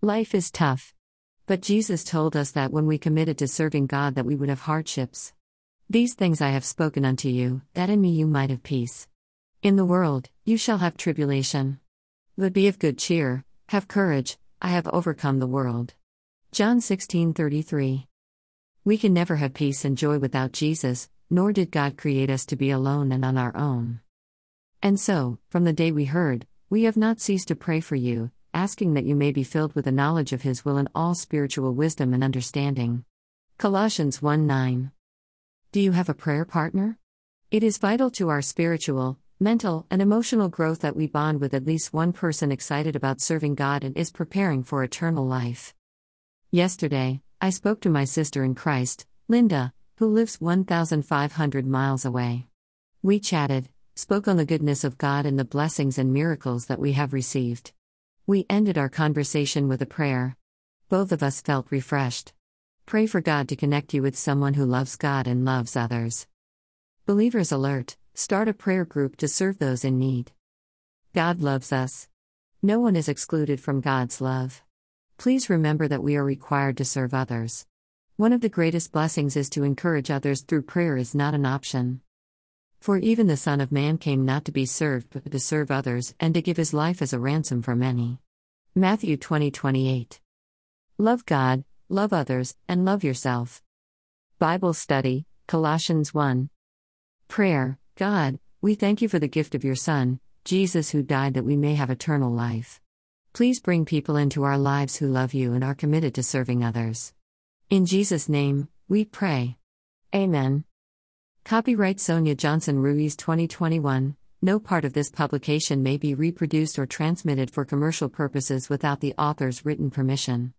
Life is tough. But Jesus told us that when we committed to serving God that we would have hardships. These things I have spoken unto you, that in me you might have peace. In the world, you shall have tribulation. But be of good cheer, have courage, I have overcome the world. John 16:33. We can never have peace and joy without Jesus, nor did God create us to be alone and on our own. And so, from the day we heard, we have not ceased to pray for you, asking that you may be filled with the knowledge of His will and all spiritual wisdom and understanding. Colossians 1 9. Do you have a prayer partner? It is vital to our spiritual, mental, and emotional growth that we bond with at least one person excited about serving God and is preparing for eternal life. Yesterday, I spoke to my sister in Christ, Linda, who lives 1,500 miles away. We chatted, spoke on the goodness of God and the blessings and miracles that we have received. We ended our conversation with a prayer. Both of us felt refreshed. Pray for God to connect you with someone who loves God and loves others. Believers Alert Start a prayer group to serve those in need. God loves us. No one is excluded from God's love. Please remember that we are required to serve others. One of the greatest blessings is to encourage others through prayer is not an option. For even the Son of Man came not to be served but to serve others and to give his life as a ransom for many. Matthew 20 28. Love God, love others, and love yourself. Bible Study, Colossians 1. Prayer God, we thank you for the gift of your Son, Jesus, who died that we may have eternal life. Please bring people into our lives who love you and are committed to serving others. In Jesus' name, we pray. Amen. Copyright Sonia Johnson Ruiz 2021. No part of this publication may be reproduced or transmitted for commercial purposes without the author's written permission.